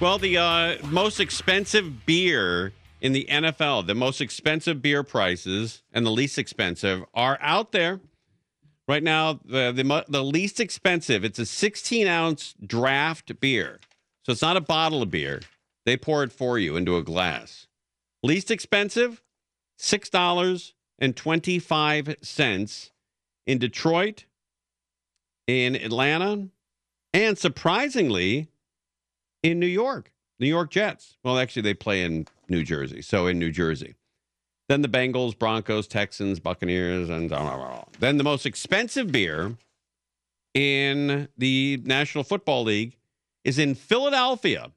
Well, the uh, most expensive beer in the NFL, the most expensive beer prices and the least expensive are out there. Right now, the, the, the least expensive, it's a 16 ounce draft beer. So it's not a bottle of beer. They pour it for you into a glass. Least expensive, $6.25 in Detroit, in Atlanta, and surprisingly, in New York, New York Jets. Well, actually, they play in New Jersey. So in New Jersey. Then the Bengals, Broncos, Texans, Buccaneers, and blah, blah, blah. then the most expensive beer in the National Football League is in Philadelphia.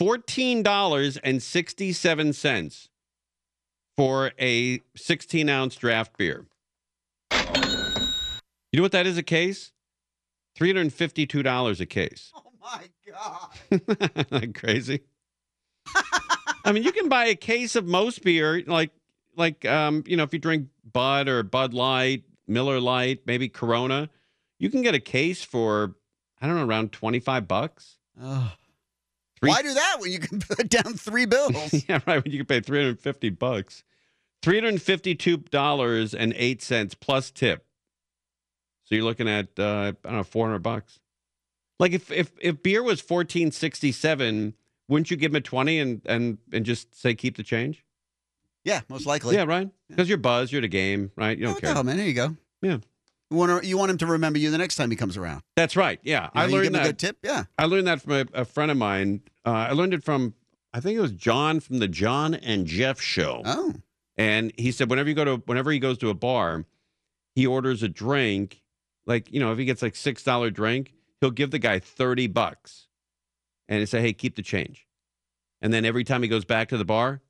$14.67 for a 16 ounce draft beer. You know what that is a case? $352 a case. Oh my god! Crazy? I mean, you can buy a case of most beer, like like um, you know, if you drink Bud or Bud Light, Miller Lite, maybe Corona, you can get a case for I don't know, around twenty five bucks. Ugh. Three- Why do that when you can put down three bills? yeah, right. When you can pay three hundred fifty bucks, three hundred fifty-two dollars and eight cents plus tip. So you're looking at uh, I don't know, four hundred bucks. Like if if if beer was fourteen sixty-seven, wouldn't you give him a twenty and and and just say keep the change? yeah, most likely. yeah, right. Because you're buzz, you're the game, right? You don't care. hell, man? There you go. Yeah. You want, to, you want him to remember you the next time he comes around. That's right. Yeah, You I know, you learned that. a good tip. Yeah. I learned that from a, a friend of mine. Uh, I learned it from I think it was John from the John and Jeff show. Oh. And he said whenever you go to whenever he goes to a bar, he orders a drink, like, you know, if he gets like six dollar drink, he'll give the guy 30 bucks. And say, Hey, keep the change. And then every time he goes back to the bar,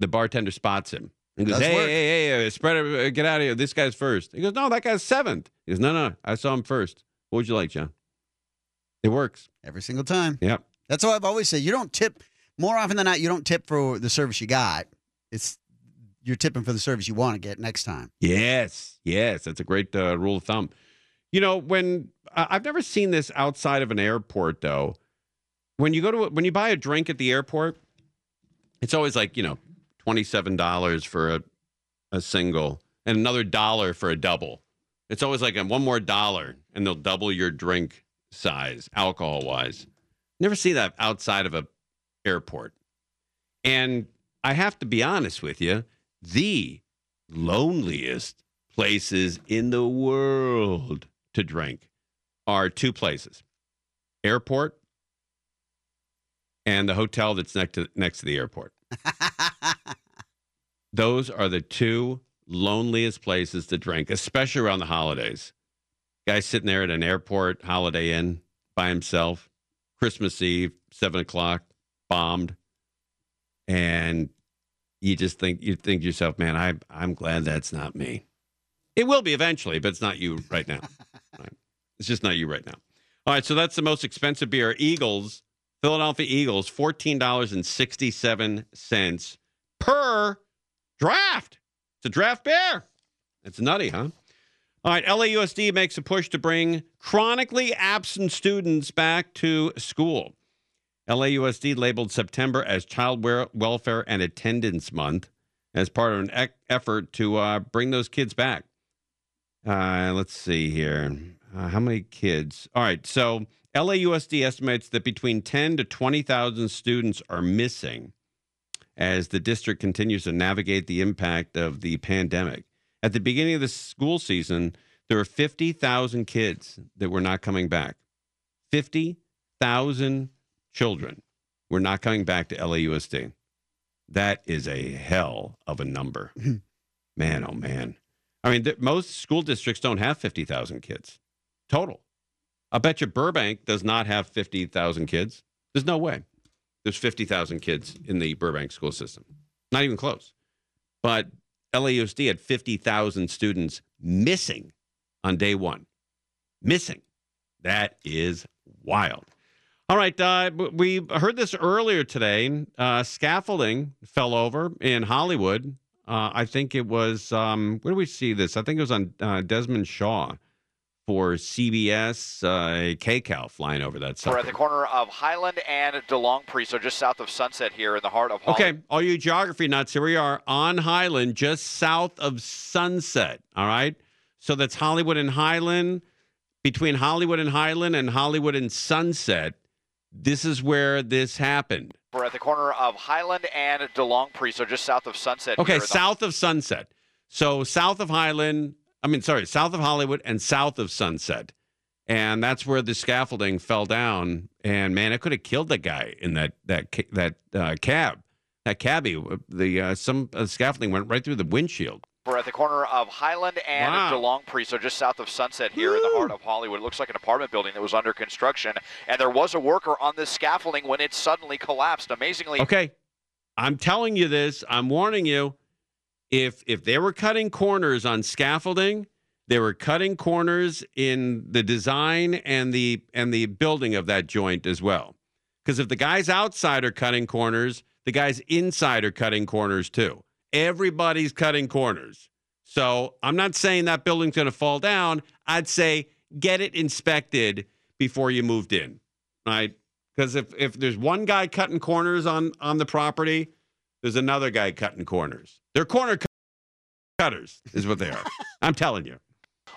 the bartender spots him and goes, Hey, work. hey, hey, spread it, uh, get out of here. This guy's first. He goes, No, that guy's seventh. He goes, No, no, I saw him first. What would you like, John? It works. Every single time. Yep. That's what I've always said. You don't tip more often than not. You don't tip for the service you got. It's you're tipping for the service you want to get next time. Yes, yes, that's a great uh, rule of thumb. You know, when I I've never seen this outside of an airport, though. When you go to when you buy a drink at the airport, it's always like you know twenty seven dollars for a a single and another dollar for a double. It's always like a, one more dollar, and they'll double your drink size, alcohol wise. Never see that outside of a airport. And I have to be honest with you, the loneliest places in the world to drink are two places airport and the hotel that's next to next to the airport those are the two loneliest places to drink especially around the holidays guy sitting there at an airport holiday inn by himself christmas eve seven o'clock bombed and you just think you think to yourself, man, I I'm glad that's not me. It will be eventually, but it's not you right now. It's just not you right now. All right, so that's the most expensive beer. Eagles, Philadelphia Eagles, fourteen dollars and sixty seven cents per draft. It's a draft beer. It's nutty, huh? All right, LAUSD makes a push to bring chronically absent students back to school. LAUSD labeled September as Child Welfare and Attendance Month as part of an ec- effort to uh, bring those kids back. Uh, let's see here. Uh, how many kids? All right. So LAUSD estimates that between 10 to 20,000 students are missing as the district continues to navigate the impact of the pandemic. At the beginning of the school season, there were 50,000 kids that were not coming back. 50,000 children were not coming back to LAUSD. That is a hell of a number. man, oh man. I mean, th- most school districts don't have 50,000 kids total. I bet you Burbank does not have 50,000 kids. There's no way. There's 50,000 kids in the Burbank school system. Not even close. But LAUSD had 50,000 students missing on day one. Missing. That is wild. All right. Uh, we heard this earlier today. Uh, scaffolding fell over in Hollywood. Uh, I think it was, um, where do we see this? I think it was on uh, Desmond Shaw for CBS, uh, KCAL flying over that side. We're at the corner of Highland and DeLongpre, so just south of Sunset here in the heart of Hollywood. Okay, all you geography nuts, here we are on Highland, just south of Sunset. All right. So that's Hollywood and Highland. Between Hollywood and Highland and Hollywood and Sunset, this is where this happened. We're at the corner of Highland and DeLongpre, so just south of Sunset. here Okay, in the- south of Sunset. So south of Highland, I mean, sorry, south of Hollywood and south of Sunset. And that's where the scaffolding fell down. And man, it could have killed the guy in that that that uh, cab. That cabbie, the uh, some uh, scaffolding went right through the windshield. We're at the corner of Highland and Wow. DeLongpre, so just south of Sunset here in the heart of Hollywood. It looks like an apartment building that was under construction, and there was a worker on this scaffolding when it suddenly collapsed. Amazingly, Okay. I'm telling you this. I'm warning you. If if they were cutting corners on scaffolding, they were cutting corners in the design and the and the building of that joint as well. Because if the guys outside are cutting corners, the guys inside are cutting corners too. Everybody's cutting corners. So I'm not saying that building's going to fall down. I'd say get it inspected before you moved in, right? Because if if there's one guy cutting corners on on the property, there's another guy cutting corners. They're corner cutters, is what they are. I'm telling you.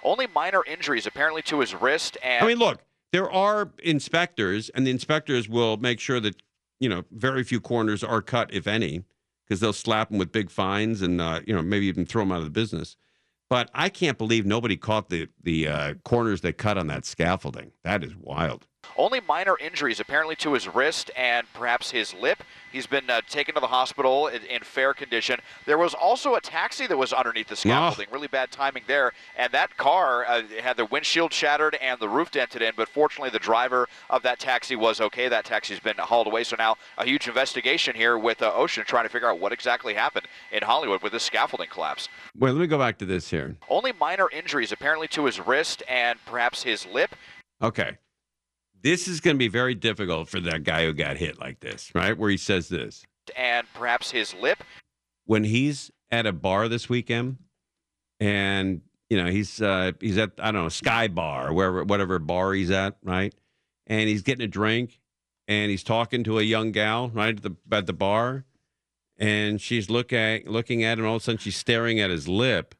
only minor injuries apparently to his wrist and I mean, look, there are inspectors, and the inspectors will make sure that you know very few corners are cut, if any, because they'll slap them with big fines and uh, you know maybe even throw them out of the business. But I can't believe nobody caught the the uh, corners they cut on that scaffolding. That is wild. Only minor injuries, apparently, to his wrist and perhaps his lip. He's been uh, taken to the hospital in, in fair condition. There was also a taxi that was underneath the scaffolding. Really bad timing there. And that car uh, had the windshield shattered and the roof dented in, but fortunately, the driver of that taxi was okay. That taxi's been hauled away. So now a huge investigation here with uh, OSHA trying to figure out what exactly happened in Hollywood with this scaffolding collapse. Wait, let me go back to this here. Only minor injuries, apparently, to his wrist and perhaps his lip. Okay. This is going to be very difficult for that guy who got hit like this, right? Where he says this. And perhaps his lip. When he's at a bar this weekend and you know, he's uh he's at I don't know, Sky Bar or wherever whatever bar he's at, right? And he's getting a drink and he's talking to a young gal, right, at the at the bar. And she's look at looking at him, all of a sudden she's staring at his lip.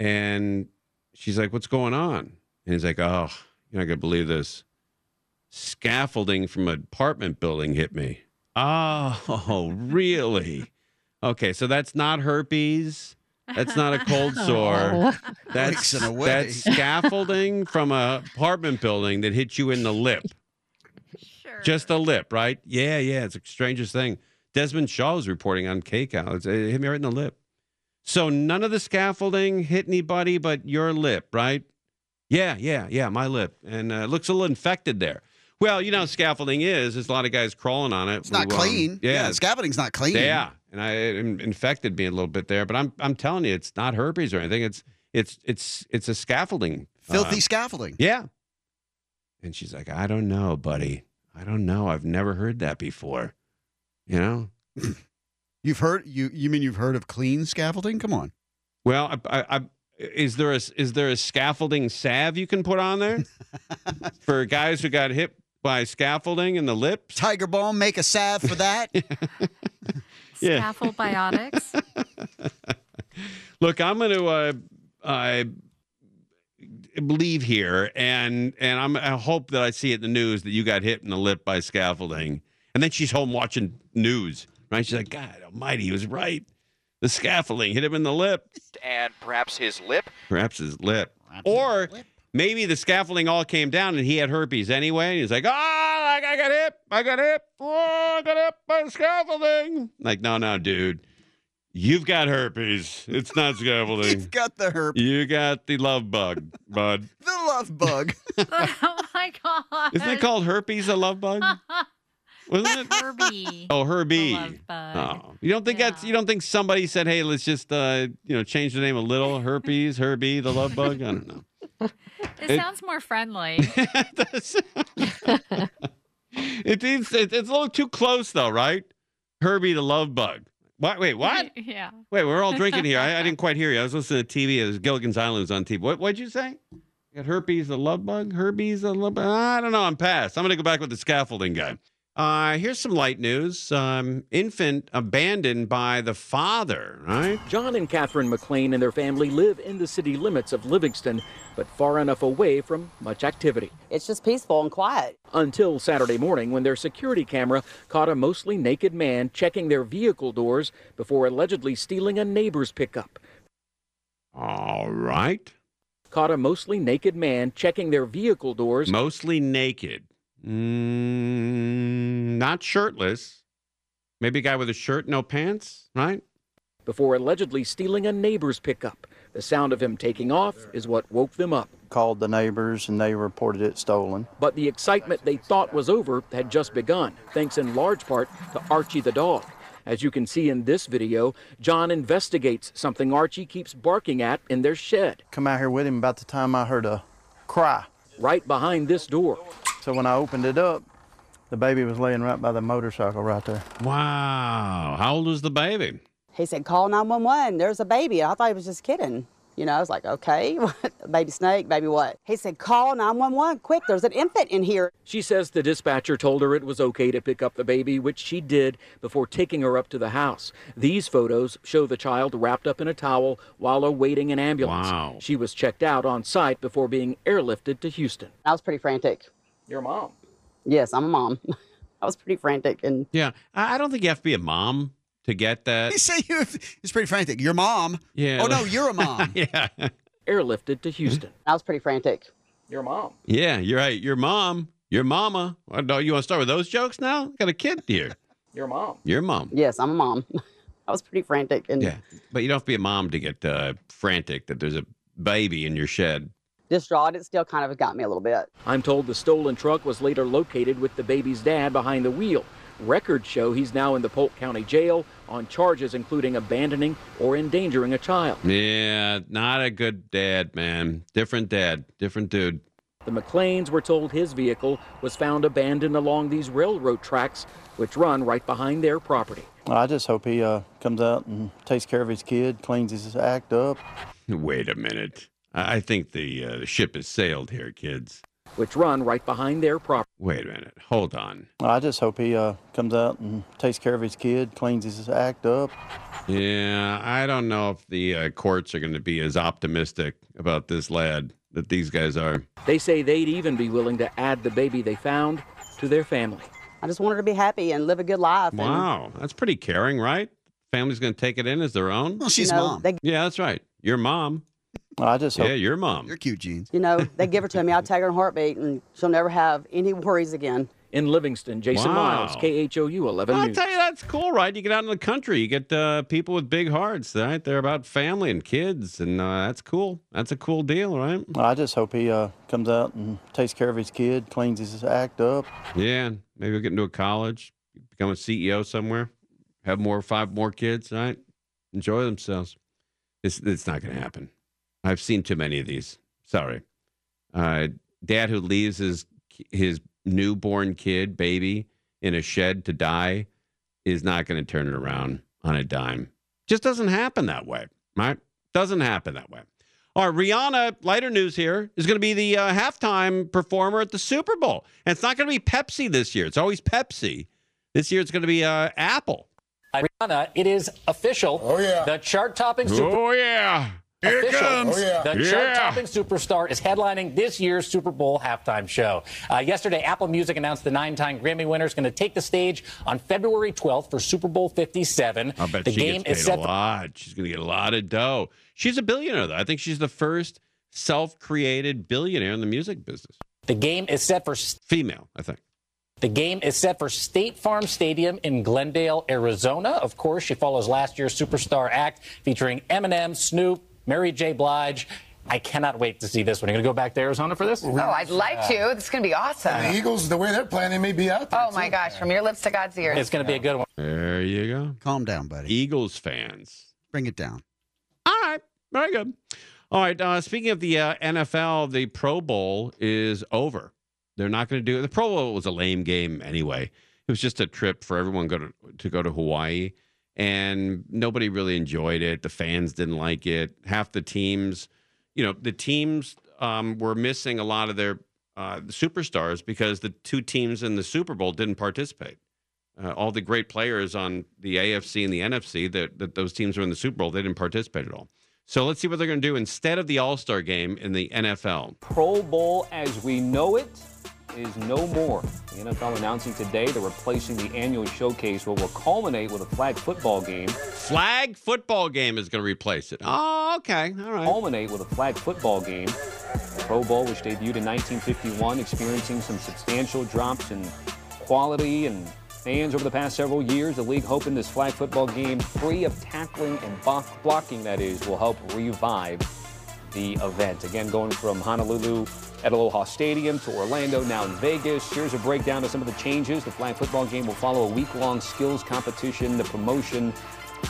And she's like, What's going on? And he's like, Oh, you're not gonna believe this. Scaffolding from an apartment building hit me. Oh, really? Okay, so that's not herpes. That's not a cold sore. That's, Weeks in a way. that's scaffolding from a apartment building that hit you in the lip. Sure. Just the lip, right? Yeah, yeah. It's the strangest thing. Desmond Shaw is reporting on KCAL. It's, it hit me right in the lip. So none of the scaffolding hit anybody but your lip, right? Yeah, yeah, yeah, my lip. And uh, it looks a little infected there. Well, you know scaffolding is. There's a lot of guys crawling on it. It's not who, um, clean. yeah, scaffolding's not clean. yeah, and I it infected me a little bit there, but I'm I'm telling you, it's not herpes or anything. It's it's it's it's a scaffolding. Filthy uh, scaffolding. yeah. And she's like, I don't know, buddy. I don't know. I've never heard that before. You know. You've heard you you mean you've heard of clean scaffolding? Come on. Well, I, I, I, is there a is there a scaffolding salve you can put on there for guys who got hit by scaffolding in the lips? Tiger Balm, make a salve for that. Yeah. Scaffold biotics. Look, I'm going to uh, uh, leave here, and and I'm, I hope that I see it in the news that you got hit in the lip by scaffolding, and then she's home watching news. Right? She's like, God Almighty, he was right. The scaffolding hit him in the lip, And perhaps his lip. perhaps his lip, or maybe the scaffolding all came down and he had herpes anyway. He's like, Oh, I I got hit, I got hit, oh, I got hit by the scaffolding. Like, no, no, dude, you've got herpes. It's not scaffolding. You've got the herp, You got the love bug, bud. the love bug. oh my god. Isn't it called herpes a love bug? wasn't it? Herbie. Oh, Herbie. Love bug. Oh, you don't think that's you don't think somebody said, "Hey, let's just uh, you know change the name a little, herpes, Herbie, the love bug." I don't know. It, It- sounds more friendly. it, it is. It, it's a little too close, though, right? Herbie, the love bug. What? Wait, what? yeah. Wait, we're all drinking here. I, I didn't quite hear you. I was listening to TV. It was Gilligan's Island was on TV. What? What'd you say? You got herpes, the love bug. Herpes, the love bug. I don't know. I'm past. I'm gonna go back with the scaffolding guy. Uh, here's some light news. Um, infant abandoned by the father. Right. John and Catherine McLean and their family live in the city limits of Livingston, but far enough away from much activity. It's just peaceful and quiet. Until Saturday morning, when their security camera caught a mostly naked man checking their vehicle doors before allegedly stealing a neighbor's pickup. All right. Caught a mostly naked man checking their vehicle doors. Mostly naked. Mm, not shirtless. Maybe a guy with a shirt, no pants, right? before allegedly stealing a neighbor's pickup. The sound of him taking off is what woke them up. Called the neighbors and they reported it stolen. But the excitement they thought was over had just begun, thanks in large part to Archie the dog. As you can see in this video, John investigates something Archie keeps barking at in their shed. Come out here with him about the time I heard a cry. Right behind this door. So when I opened it up, the baby was laying right by the motorcycle right there. Wow. How old was the baby? He said, call 911. There's a baby. I thought he was just kidding. You know, I was like, okay, baby snake, baby what? He said, call 911 quick. There's an infant in here. She says the dispatcher told her it was okay to pick up the baby, which she did before taking her up to the house. These photos show the child wrapped up in a towel while awaiting an ambulance. Wow. She was checked out on site before being airlifted to Houston. I was pretty frantic. Your mom. Yes, I'm a mom. I was pretty frantic and Yeah. I I don't think you have to be a mom to get that. You say you. It's pretty frantic. Your mom. Yeah. Oh no, you're a mom. yeah. Airlifted to Houston. I was pretty frantic. Your mom. Yeah, you're right. Your mom, your mama. What, do you want to start with those jokes now? Got a kid here. Your mom. Your mom. Yes, I'm a mom. I was pretty frantic and Yeah. But you don't have to be a mom to get uh, frantic that there's a baby in your shed. Distraught. It still kind of got me a little bit. I'm told the stolen truck was later located with the baby's dad behind the wheel. Records show he's now in the Polk County Jail on charges including abandoning or endangering a child. Yeah, not a good dad, man. Different dad, different dude. The McLeans were told his vehicle was found abandoned along these railroad tracks, which run right behind their property. I just hope he uh, comes out and takes care of his kid, cleans his act up. Wait a minute. I I think the, uh, the ship has sailed here, kids. Which run right behind their property. Wait a minute. Hold on. I just hope he uh, comes out and takes care of his kid, cleans his act up. Yeah, I don't know if the uh, courts are going to be as optimistic about this lad that these guys are. They say they'd even be willing to add the baby they found to their family. I just want her to be happy and live a good life. and, Wow, that's pretty caring, right? Family's going to take it in as their own. Well, she's you know, mom. They, Yeah, that's right. Your mom. I just hope Yeah, your mom. You're cute, jeans. you know, they give her to me. I'll take her in a heartbeat, and she'll never have any worries again. In Livingston, Jason Wow. Miles, KHOU 11 I'll tell you, that's cool, right? You get out in the country, you get uh, people with big hearts, right? They're about family and kids, and uh, that's cool. That's a cool deal, right? I just hope he uh, comes out and takes care of his kid, cleans his act up. Yeah, maybe we'll get into a college, become a CEO somewhere, have more, five more kids, right? Enjoy themselves. It's, it's not going to happen. I've seen too many of these. Sorry. Uh, dad who leaves his his newborn kid, baby, in a shed to die is not going to turn it around on a dime. Just doesn't happen that way, right? Doesn't happen that way. All right, Rihanna, lighter news here, is going to be the uh, halftime performer at the Super Bowl. And it's not going to be Pepsi this year. It's always Pepsi. This year it's going to be uh, Apple. Rihanna, it is official. Oh yeah. The chart-topping super Oh, yeah. Here official. comes. The Yeah. chart-topping superstar is headlining this year's Super Bowl halftime show. Uh, yesterday, Apple Music announced the nine-time Grammy winner is going to take the stage on February 12th for Super Bowl 57. I bet the she game gets is paid set a lot. She's going to get a lot of dough. She's a billionaire, though. I think she's the first self-created billionaire in the music business. The game is set for female, I think. The game is set for State Farm Stadium in Glendale, Arizona. Of course, she follows last year's superstar act featuring Eminem, Snoop, Mary J. Blige, I cannot wait to see this one. Are you going to go back to Arizona for this? Oh, I'd like to. It's going to be awesome. And the Eagles, the way they're playing, they may be out there. Oh my gosh, from your lips to God's ears. It's going to be a good one. There you go. Calm down, buddy. Eagles fans. Bring it down. All right. Very good. All right. Uh, speaking of the uh, NFL, the Pro Bowl is over. They're not going to do it. The Pro Bowl was a lame game anyway. It was just a trip for everyone go to, to go to Hawaii, and nobody really enjoyed it. The fans didn't like it. Half the teams, you know, the teams um, were missing a lot of their uh, superstars because the two teams in the Super Bowl didn't participate. Uh, all the great players on the AFC and the NFC that, that those teams were in the Super Bowl, they didn't participate at all. So let's see what they're going to do instead of the All Star game in the NFL. Pro Bowl as we know it is no more. The NFL announcing today they're replacing the annual showcase, what will culminate with a flag football game. Flag football game is going to replace it. Oh, okay. All right. Culminate with a flag football game. The Pro Bowl, which debuted in 1951, experiencing some substantial drops in quality and fans over the past several years. The league hoping this flag football game, free of tackling and block- blocking, that is, will help revive the event. Again, going from Honolulu at Aloha Stadium to Orlando, now in Vegas. Here's a breakdown of some of the changes. The flag football game will follow a week-long skills competition. The promotion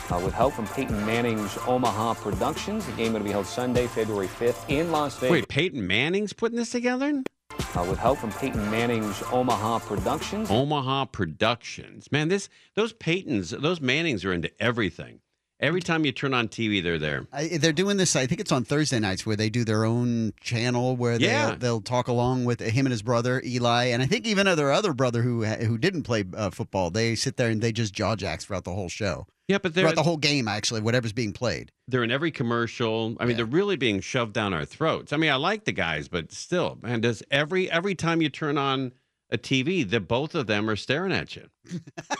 uh, with help from Peyton Manning's Omaha Productions. The game will be held Sunday, February 5th in Las Vegas. Wait, Peyton Manning's putting this together? Uh, with help from Peyton Manning's Omaha Productions. Omaha Productions. Man, this those Peytons, those Mannings are into everything. Every time you turn on TV, they're there. I, they're doing this. I think it's on Thursday nights where they do their own channel where they, Yeah. they'll talk along with him and his brother Eli, and I think even their other brother who who didn't play uh, football. They sit there and they just jaw jacks throughout the whole show. Yeah, but they're throughout the whole game actually, whatever's being played. they're in every commercial. I mean, they're really being shoved down our throats. I mean, I like the guys, but still, man, does every every time you turn on a TV, that both of them are staring at you.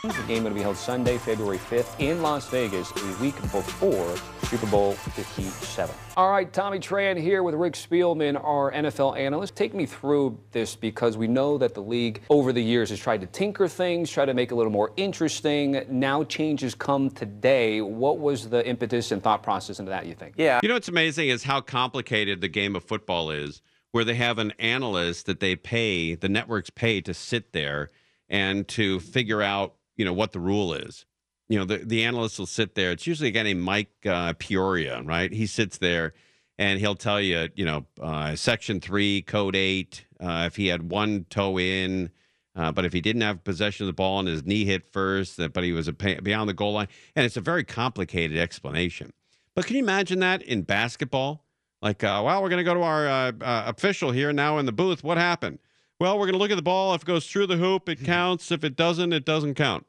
The game will be held Sunday, February 5th in Las Vegas, a week before Super Bowl 57. All right, Tommy Tran here with Rick Spielman, our NFL analyst. Take me through this because we know that the league over the years has tried to tinker things, try to make it a little more interesting. Now changes come today. What was the impetus and thought process into that, you think? Yeah. You know what's amazing is how complicated the game of football is, where they have an analyst that they pay, the networks pay to sit there and to figure out, you know, what the rule is. You know, the, the analyst will sit there. It's usually a guy named Mike uh, Pereira, right? He sits there and he'll tell you, you know, uh, section three, code eight, uh, if he had one toe in, uh, but if he didn't have possession of the ball and his knee hit first, but he was a, beyond the goal line. And it's a very complicated explanation. But can you imagine that in basketball? Like, uh, well, we're going to go to our uh, uh, official here now in the booth. What happened? Well, we're going to look at the ball. If it goes through the hoop, it counts. If it doesn't, it doesn't count.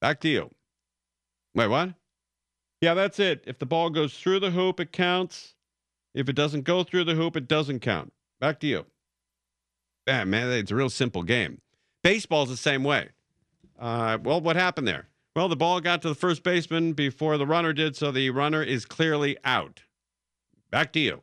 Back to you. Wait, what? Yeah, that's it. If the ball goes through the hoop, it counts. If it doesn't go through the hoop, it doesn't count. Back to you. Yeah, man, it's a real simple game. Baseball's the same way. Uh, well, what happened there? Well, the ball got to the first baseman before the runner did, so the runner is clearly out. Back to you.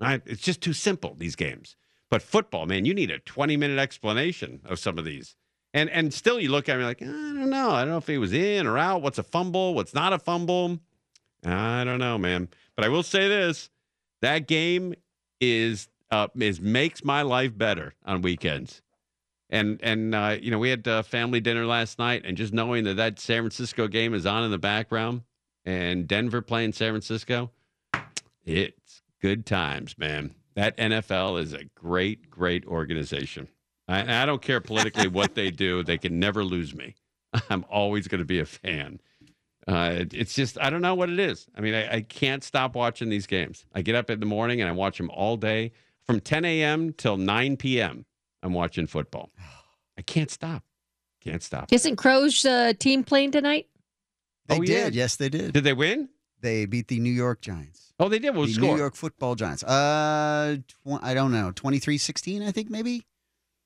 Right? It's just too simple, these games. But football, man, you need a 20 minute explanation of some of these. And and still you look at me like, I don't know. I don't know if he was in or out. What's a fumble? What's not a fumble? I don't know, man. But I will say this. That game is uh, is makes my life better on weekends. And and uh, you know we had uh, family dinner last night, and just knowing that that San Francisco game is on in the background, and Denver playing San Francisco, it's good times, man. That NFL is a great, great organization. I, I don't care politically what they do; they can never lose me. I'm always going to be a fan. Uh, it- it's just I don't know what it is. I mean, I, I can't stop watching these games. I get up in the morning and I watch them all day from 10 a.m. till 9 p.m. I'm watching football. I can't stop. Can't stop. Isn't Crows uh, team playing tonight? They Oh, yeah. did. Yes, they did. Did they win? They beat the New York Giants. Oh, they did. What the score? New York Football Giants. Uh, tw- I don't know. 23-16, I think maybe.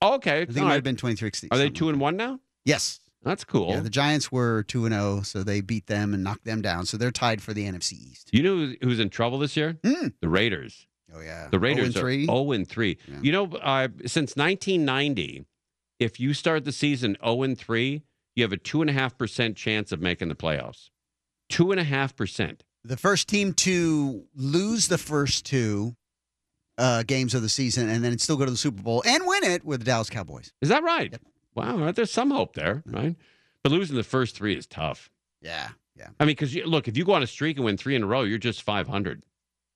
Oh, okay. I think it All might right. have been 23-16. Are they two and one now? Yes. That's cool. Yeah, the Giants were 2 and 0, so they beat them and knocked them down. So they're tied for the NFC East. You know who's- in trouble this year? The Raiders. Oh yeah. The Raiders 0 and 3. are 0 and 3. You know, uh, since 1990, if you start the season 0 and 3, you have a 2.5% chance of making the playoffs. 2.5%. The first team to lose the first two uh, games of the season and then still go to the Super Bowl and win it with the Dallas Cowboys. Is that right? Wow, there's some hope there, right? But losing the first three is tough. Yeah, yeah. I mean, because look, if you go on a streak and win three in a row, you're just 500.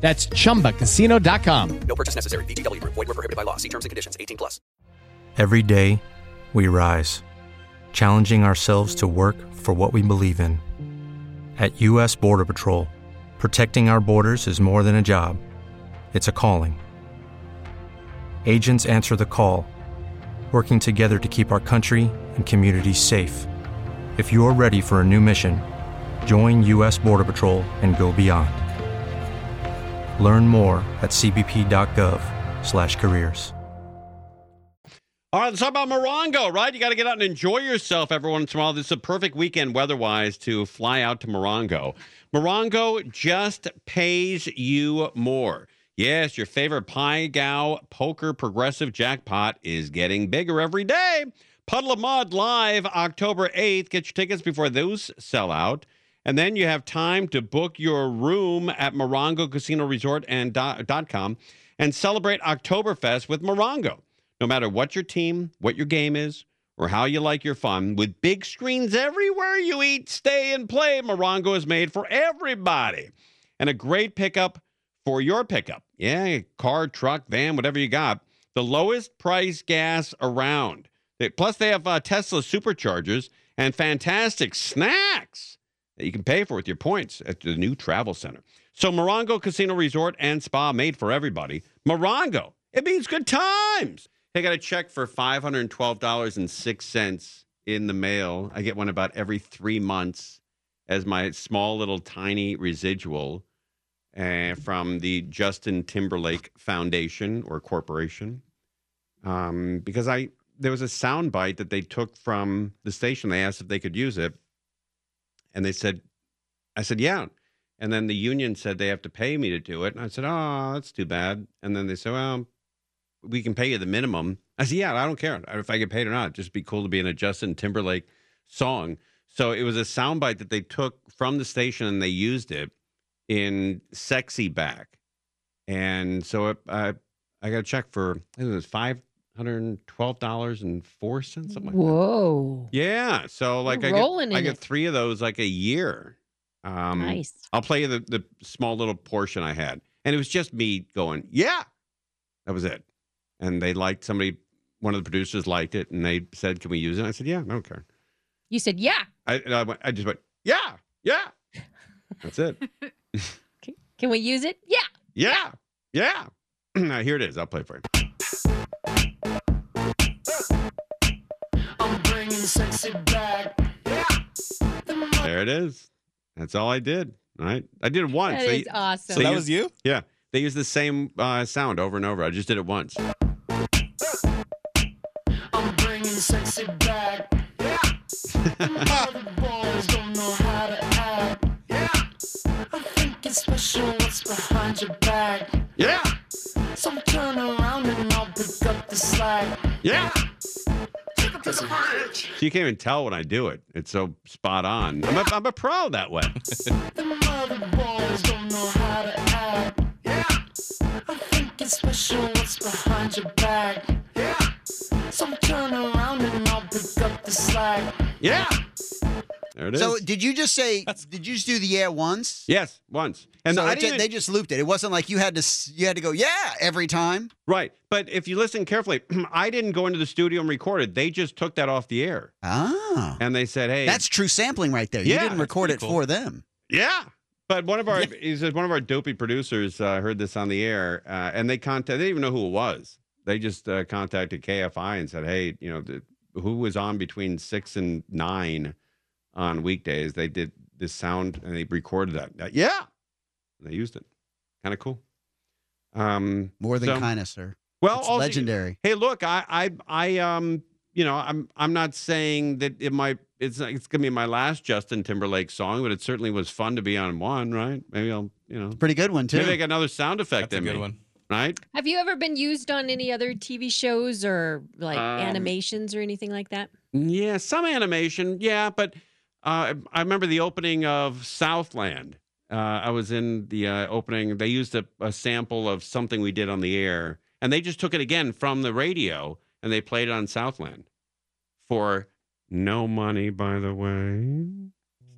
That's chumbacasino.com. No purchase necessary. VGW Group. Void were prohibited by law. See terms and conditions. 18 plus. Every day, we rise, challenging ourselves to work for what we believe in. At U.S. Border Patrol, protecting our borders is more than a job, it's a calling. Agents answer the call, working together to keep our country and communities safe. If you're ready for a new mission, join U.S. Border Patrol and go beyond. Learn more at cbp.gov/careers. All right, let's talk about Morongo, right? You got to get out and enjoy yourself every once in a while. This is a perfect weekend weather-wise to fly out to Morongo. Morongo just pays you more. Yes, your favorite Pai Gow poker progressive jackpot is getting bigger every day. Puddle of Mudd live October 8th. Get your tickets before those sell out. And then you have time to book your room at Morongo Casino Resort and dot, com and celebrate Oktoberfest with Morongo. No matter what your team, what your game is, or how you like your fun, with big screens everywhere you eat, stay, and play, Morongo is made for everybody. And a great pickup for your pickup. Yeah, car, truck, van, whatever you got. The lowest price gas around. Plus, they have uh, Tesla superchargers and fantastic snacks that you can pay for with your points at the new travel center. So, Morongo Casino Resort and Spa made for everybody. Morongo, it means good times. I got a check for $512.06 in the mail. I get one about every three months as my small little tiny residual uh, from the Justin Timberlake Foundation or Corporation. Um, because I there was a sound bite that they took from the station. They asked if they could use it. And they said, I said, yeah. And then the union said they have to pay me to do it. And I said, oh, that's too bad. And then they said, well, we can pay you the minimum. I said, yeah, I don't care if I get paid or not. Just be cool to be in a Justin Timberlake song. So it was a soundbite that they took from the station and they used it in "Sexy Back," and so I I got a check for it was five hundred and twelve dollars and four cents, something like that. Whoa. Yeah, so like I rolling get, I get it. three of those like a year. Um, Nice. I'll play you the the small little portion I had, and it was just me going, yeah, that was it. And they liked somebody, one of the producers liked it, and they said, "Can we use it?" I said, "Yeah, I don't care." You said, yeah. I and I, went, I just went, "Yeah, yeah." That's it. Can we use it? Yeah. Yeah, yeah. now here it is. I'll play for you. Sexy back. There it is. That's all I did. All right, I did it once. That They- is awesome. So that used- was you? Yeah, they used the same uh, sound over and over. I just did it once. I'm bringing sexy back. Other boys don't know how to act. I think it's special what's behind your back. Yeah. So turn around and I'll pick up the slack. Yeah. Take up this bridge. So you can't even tell when I do it. It's so spot on. I'm a, I'm a pro that way. Them other boys don't know how to act. I think it's special what's behind your back. Yeah. So turn around and I'll pick up the slack. Yeah. There it is. So did you just say? Did you just do the yeah once? yes, once. And so I it didn't they just looped it. It wasn't like you had to you had to go yeah every time. Right. But if you listen carefully, I didn't go into the studio and record it. They just took that off the air. Ah. And they said, hey. That's true sampling right there. Yeah, you didn't record it cool. for them. Yeah. But one of our he says one of our dopey producers uh, heard this on the air, uh, and they contact. They didn't even know who it was. They just uh, contacted KFI and said, "Hey, you know, the, who was on between six and nine on weekdays? They did this sound and they recorded that. Uh, yeah, and they used it. Kind of cool. Um, More than so- of, sir. Well, It's also- legendary. Hey, look, I, I, I, um, you know, I'm, I'm not saying that it might, it's, it's gonna be my last Justin Timberlake song, but it certainly was fun to be on one, right? Maybe I'll, you know, Pretty good one too. maybe I got another sound effect That's a in good me, one. right? Have you ever been used on any other TV shows or like Um, animations or anything like that? Yeah, some animation, yeah, but uh, I remember the opening of Southland. Uh, I was in the uh, opening. They used a, a sample of something we did on the air, and they just took it again from the radio and they played it on Southland for no money, by the way.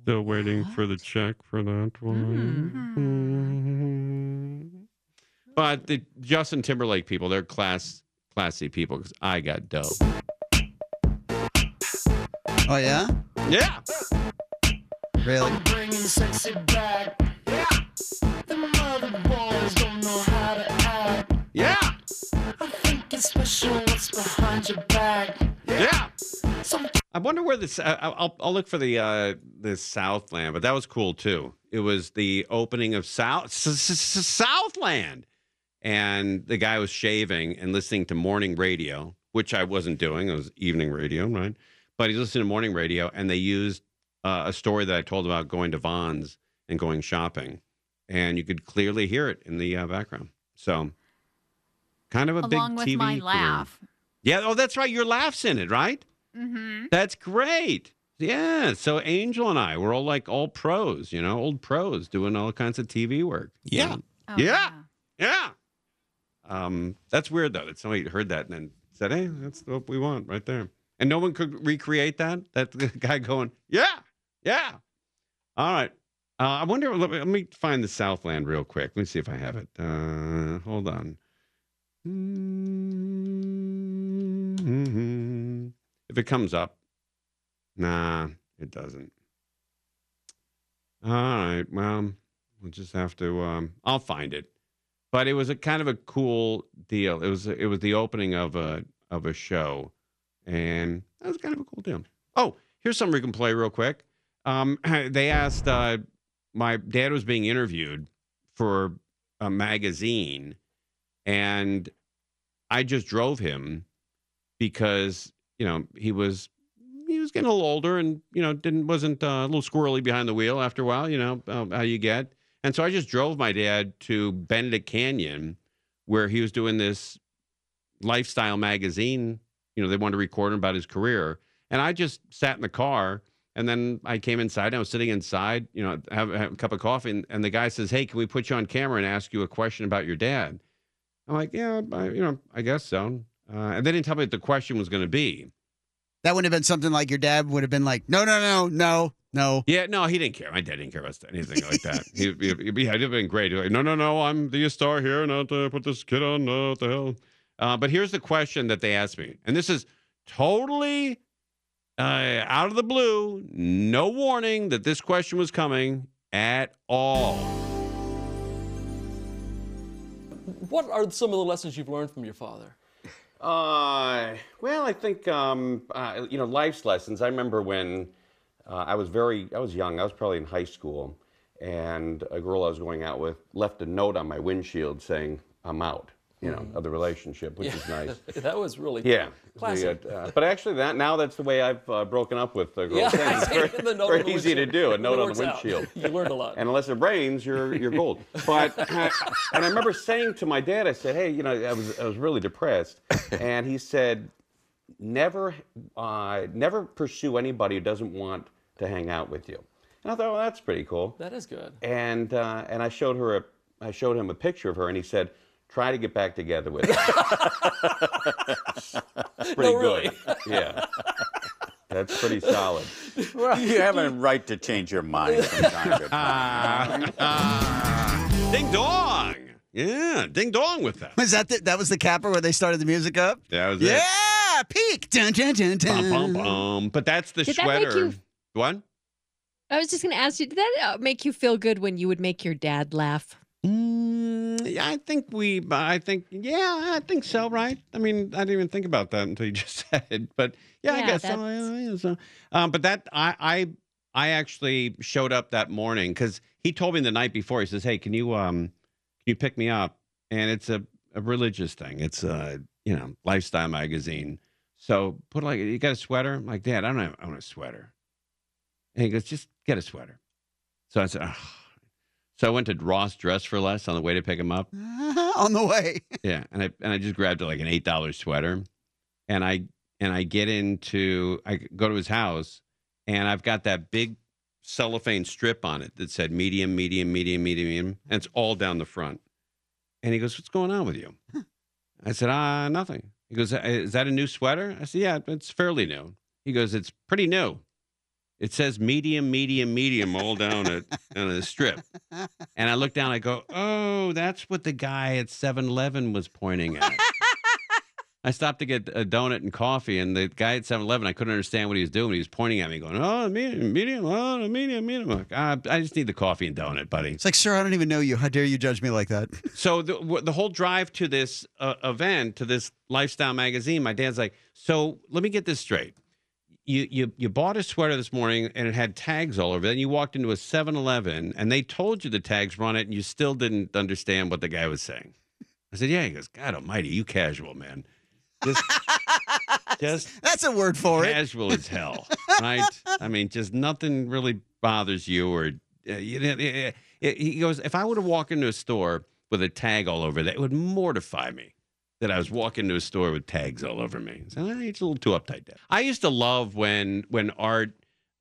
Still waiting for the check for that one. But the Justin Timberlake people, they're class classy people because I got dope. Oh yeah, Yeah. Really? Bringing sexy back. Yeah. The mother boys don't know how to act. Yeah. I think it's special what's behind your back. Yeah. Some I wonder where this. I- I'll I'll look for the uh the Southland, but that was cool too. It was the opening of South Southland, and the guy was shaving and listening to morning radio, which I wasn't doing. It was evening radio, right? But he's listening to morning radio, and they used uh, a story that I told about going to Vons and going shopping, and you could clearly hear it in the uh, background. So, kind of a Along big with TV my career. laugh. Yeah. Oh, that's right. Your laughs in it, right? Mm-hmm. That's great. Yeah. So Angel and I, we're all like all pros, you know, old pros doing all kinds of TV work. Yeah. Oh, yeah. Yeah. Um, that's weird though that somebody heard that and then said, Hey, that's what we want right there. And no one could recreate that. That guy going, Yeah, yeah. All right. Uh, I wonder. Let me, let me find the Southland real quick. Let me see if I have it. Uh, hold on. Mm-hmm. If it comes up, nah, it doesn't. All right. Well, we'll just have to. Um, I'll find it. But it was a kind of a cool deal. It was it was the opening of a of a show, and that was kind of a cool deal. Oh, here's something we can play real quick. Um, they asked uh, my dad was being interviewed for a magazine, and I just drove him because you know he was he was getting a little older and you know didn't wasn't uh, a little squirrely behind the wheel after a while. You know uh, how you get, and so I just drove my dad to Benedict Canyon, where he was doing this lifestyle magazine. You know they wanted to record him about his career, and I just sat in the car. And then I came inside. And I was sitting inside, you know, have, have a cup of coffee, and, and the guy says, "Hey, can we put you on camera and ask you a question about your dad?" I'm like, "Yeah, I, you know, I guess so." Uh, and they didn't tell me what the question was going to be. That wouldn't have been something like your dad would have been like, no, no, no, no, no. Yeah, no, he didn't care. My dad didn't care about anything like that. he, he, he, yeah, it'd have been great. He'd be like, no, no, no, I'm the star here, not to put this kid on. No, what the hell? Uh, but here's the question that they asked me, and this is totally uh, out of the blue. No warning that this question was coming at all. What are some of the lessons you've learned from your father? Uh, well, I think um, uh, you know life's lessons. I remember when uh, I was very, I was young. I was probably in high school, and a girl I was going out with left a note on my windshield saying, "I'm out." You know, of the relationship, which is nice. that was really Yeah, classic. Uh, but actually, that now that's the way I've uh, broken up with uh, girls. Yeah, It's very, the note very on the easy to windshield. do. A It note on the out. windshield. You learned a lot. And unless it rains, you're you're gold. But and I remember saying to my dad, I said, "Hey, you know, I was I was really depressed," and he said, "Never, uh, never pursue anybody who doesn't want to hang out with you." And I thought, well, that's pretty cool. That is good. And uh, and I showed her a I showed him a picture of her, and he said, "Try to get back together with her." pretty No, really. good. Yeah. That's pretty solid. Well, you have a right to change your mind from time to time. Ding dong. Yeah, ding dong with that. Was that the, that was the capper where they started the music up? That was yeah, it. peak. Dun, dun, dun, dun. Bum, bum, bum. But that's the Did that make sweater. you- What? I was just going to ask you, did that uh, make you feel good when you would make your dad laugh? Mm, yeah, I think we. I think. Yeah, I think so. Right. I mean, I didn't even think about that until you just said it. But yeah, I guess so. that's- Yeah, yeah, so. Um, but that I I I actually showed up that morning because he told me the night before. He says, "Hey, can you um can you pick me up and it's a, a religious thing. It's a you know lifestyle magazine. So put like you got a sweater. I'm like, Dad, I don't have, I want a sweater. And he goes, just get a sweater. So I said, "Ugh." So I went to Ross Dress for Less on the way to pick him up. on the way. Yeah, and I and I just grabbed like an eight dollar sweater, and I and I get into I go to his house, and I've got that big cellophane strip on it that said medium, medium, medium, medium, medium, and it's all down the front. And he goes, "What's going on with you?" I said, "Ah, nothing." He goes, "Is that a new sweater?" I said, "Yeah, it's fairly new." He goes, "It's pretty new." It says medium, medium, medium all down it on a strip. And I look down, I go, oh, that's what the guy at 7 Eleven was pointing at. I stopped to get a donut and coffee, and the guy at 7 Eleven, I couldn't understand what he was doing. He was pointing at me, going, oh, medium, medium, oh, medium, medium. I'm like, "Ah, I just need the coffee and donut, buddy. It's like, sir, I don't even know you. How dare you judge me like that? So the w- the whole drive to this uh, event, to this lifestyle magazine, my dad's like, so let me get this straight. You, you you bought a sweater this morning and it had tags all over it. Then you walked into a 7-Eleven and they told you the tags were on it and you still didn't understand what the guy was saying. I said, yeah. He goes, God almighty, you casual, man. Just, just That's a word for it. casual as hell, right? I mean, just nothing really bothers you, or uh, you know, he goes. If I were to walk into a store with a tag all over that, it would mortify me that I was walking to a store with tags all over me. So eh, it's a little too uptight. Dad. I used to love when when Art.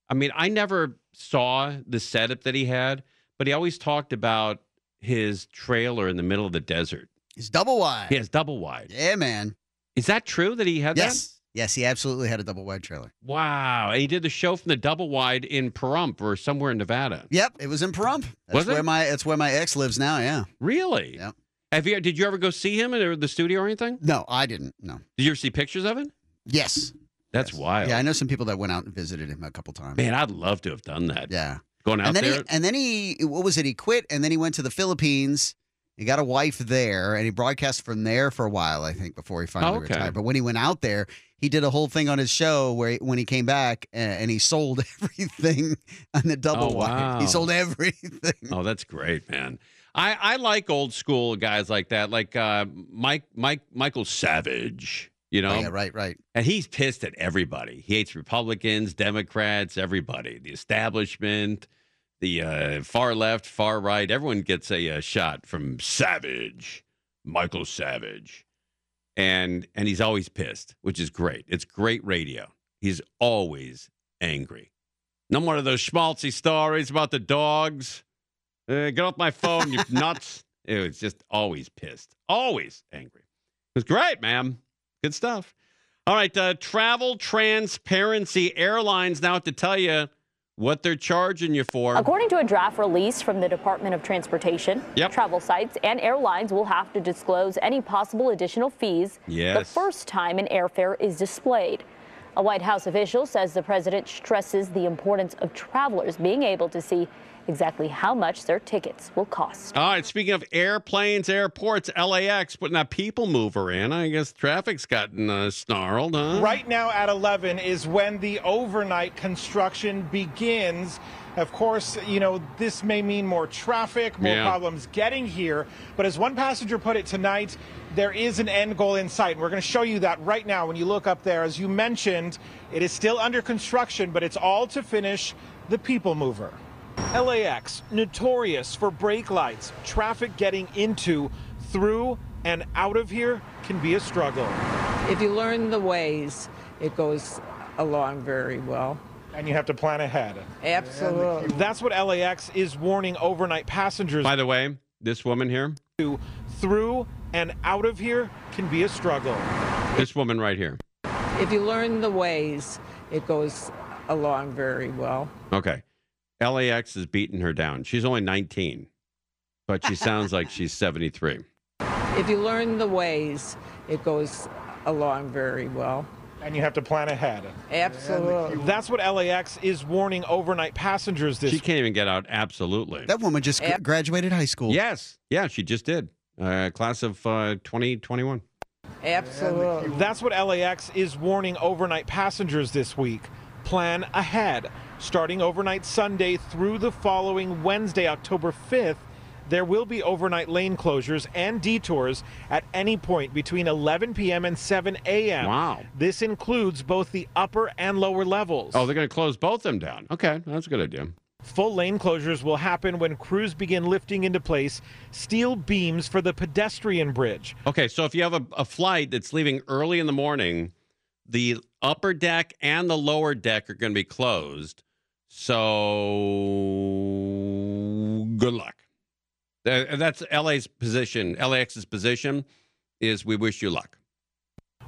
I mean, I never saw the setup that he had, but he always talked about his trailer in the middle of the desert. He's double wide. He has double wide. Yeah, man. Is that true that he had that? Yes. Yes, he absolutely had a double wide trailer. Wow. And he did the show from the double wide in Pahrump or somewhere in Nevada. Yep, it was in Pahrump. That's Was it? where my that's where my ex lives now, yeah. Really? Yep. Have you did you ever go see him in the studio or anything? No, I didn't. No. Did you ever see pictures of it? Yes. That's wild. Yeah, I know some people that went out and visited him a couple times. Man, I'd love to have done that. Yeah. Going out and then there. he and then he what was it? He quit and then he went to the Philippines. He got a wife there and he broadcast from there for a while, I think, before he finally Oh, okay. retired. But when he went out there, he did a whole thing on his show where he, when he came back uh, and he sold everything on the double Oh, wide. wow. He sold everything. Oh, that's great, man. I, I like old school guys like that, like uh, Mike Mike Michael Savage. You know, Oh, yeah, right, right. And he's pissed at everybody. He hates Republicans, Democrats, everybody, the establishment, the uh, far left, far right. Everyone gets a, uh shot from Savage, Michael Savage, and and he's always pissed, which is great. It's great radio. He's always angry. No more of those schmaltzy stories about the dogs. Uh, get off my phone, you nuts. It was just always pissed, always angry. It was great, man. Good stuff. All right, uh, travel transparency. Airlines now have to tell you what they're charging you for. According to a draft release from the Department of Transportation, Yep. travel sites and airlines will have to disclose any possible additional fees the first time an airfare is displayed. A White House official says the president stresses the importance of travelers being able to see exactly how much their tickets will cost. All right, speaking of airplanes, airports, LAX putting that people mover in. I guess traffic's gotten uh, snarled, huh? Right now at 11 is when the overnight construction begins. Of course, you know, this may mean more traffic, more Yeah. problems getting here. But as one passenger put it tonight, there is an end goal in sight. And we're going to show you that right now when you look up there. As you mentioned, it is still under construction, but it's all to finish the people mover. LAX, notorious for brake lights. Traffic getting into, through, and out of here can be a struggle. If you learn the ways, it goes along very well. And you have to plan ahead. Absolutely. That's what LAX is warning overnight passengers. By the way, this woman here, through and out of here can be a struggle. this woman right here. If you learn the ways, it goes along very well. Okay. LAX is beating her down. She's only 19, but she sounds like she's 73. If you learn the ways, it goes along very well. And you have to plan ahead. Absolutely. That's what LAX is warning overnight passengers this She can't even get out. Absolutely. That woman just gr- graduated high school. Yes. Yeah, she just did. Uh, class of uh, 2021. Absolutely. That's what LAX is warning overnight passengers this week. Plan ahead. Starting overnight Sunday through the following Wednesday, October 5th, there will be overnight lane closures and detours at any point between 11 p.m. and 7 a.m. Wow. This includes both the upper and lower levels. Oh, they're going to close both of them down. Okay, that's a good idea. Full lane closures will happen when crews begin lifting into place steel beams for the pedestrian bridge. Okay, so if you have a, a flight that's leaving early in the morning, the upper deck and the lower deck are going to be closed. So good luck. That's LA's position. LAX's position is we wish you luck.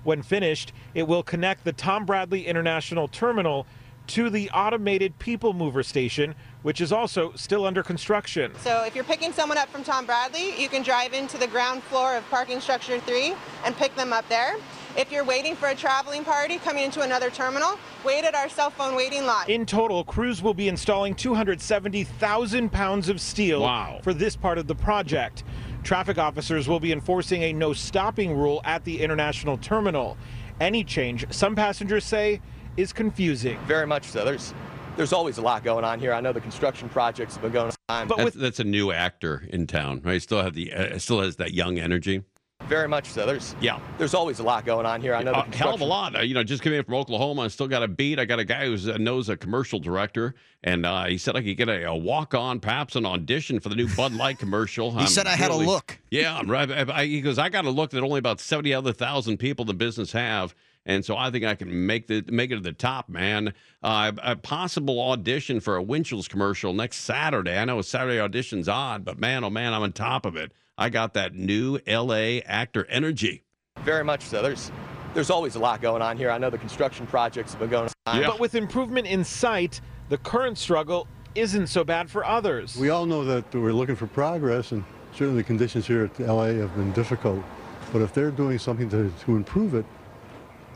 When finished, it will connect the Tom Bradley International Terminal to the automated people mover station, which is also still under construction. So if you're picking someone up from Tom Bradley, you can drive into the ground floor of parking structure three and pick them up there. If you're waiting for a traveling party coming into another terminal, wait at our cell phone waiting lot. In total, crews will be installing 270,000 pounds of steel Wow. for this part of the project. Traffic officers will be enforcing a no stopping rule at the international terminal. Any change, some passengers say, is confusing. Very much so. There's there's always a lot going on here. I know the construction projects have been going on. But that's, that's a new actor in town, right? Still have the uh, still has that young energy. Very much so. There's yeah. There's always a lot going on here. I know the a hell of a lot. Uh, you know, just coming in from Oklahoma, I still got a beat. I got a guy who knows a commercial director, and uh, he said I could get a, a walk-on, perhaps an audition for the new Bud Light commercial. He said I had a look. Yeah, I'm right. I, I- he goes, I got a look that only about seventy other thousand people in the business have. And so I think I can make the make it to the top, man. Uh, a possible audition for a Winchell's commercial next Saturday. I know Saturday audition's odd, but man, oh man, I'm on top of it. I got that new LA actor energy. Very much so. There's there's always a lot going on here. I know the construction projects have been going on. But with improvement in sight, the current struggle isn't so bad for others. We all know that we're looking for progress, and certainly the conditions here at LA have been difficult. But if they're doing something to, to improve it,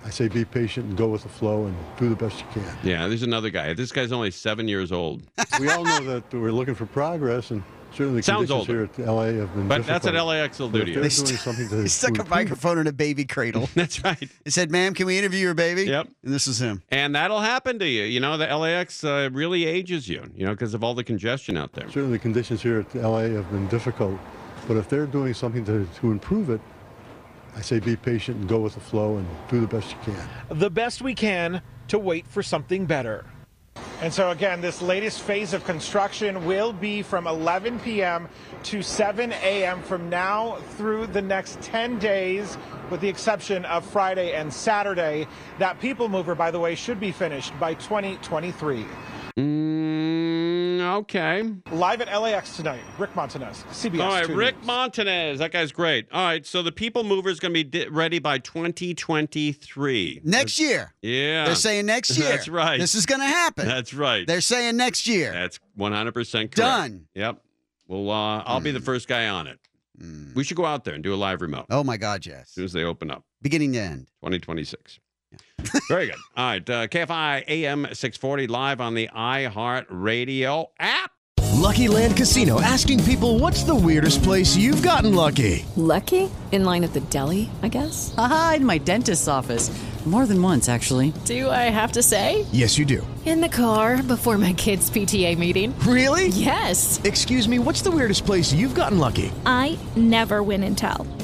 I say be patient and go with the flow and do the best you can. Yeah, there's another guy. This guy's only seven years old. we all know that we're looking for progress, and certainly the Sounds conditions here at LA have been But that's difficult. what LAX will do to you. they're doing st- something to, He stuck a microphone in a baby cradle. That's right. He said, "Ma'am, can we interview your baby?" Yep. And this is him. And that'll happen to you. You know, the LAX uh, really ages you, you know, because of all the congestion out there. Certainly the conditions here at LA have been difficult. But if they're doing something to, to improve it, I say be patient and go with the flow and do the best you can. the best we can to wait for something better. And so, again, this latest phase of construction will be from 11 p.m. to 7 a.m. from now through the next 10 days, with the exception of Friday and Saturday. That people mover, by the way, should be finished by 2023. Mm, okay. Live at LAX tonight, Rick Montanez, CBS. All right, Rick News. Montanez. That guy's great. All right, so the People Mover is going to be di- ready by 2023. Next year. Yeah. They're saying next year. That's right. This is going to happen. That's right. They're saying next year. That's 100% correct. Done. Yep. Well, uh, I'll be the first guy on it. We should go out there and do a live remote Oh my God, yes. as soon as they open up. Beginning to end. 2026. Very good. All right. Uh, KFI AM 640 live on the iHeart Radio app. Lucky Land Casino asking people what's the weirdest place you've gotten lucky? Lucky? In line at the deli, I guess? Aha, in my dentist's office. More than once, actually. Do I have to say? Yes, you do. In the car before my kids' PTA meeting. Really? Yes. Excuse me, what's the weirdest place you've gotten lucky? I never win and tell.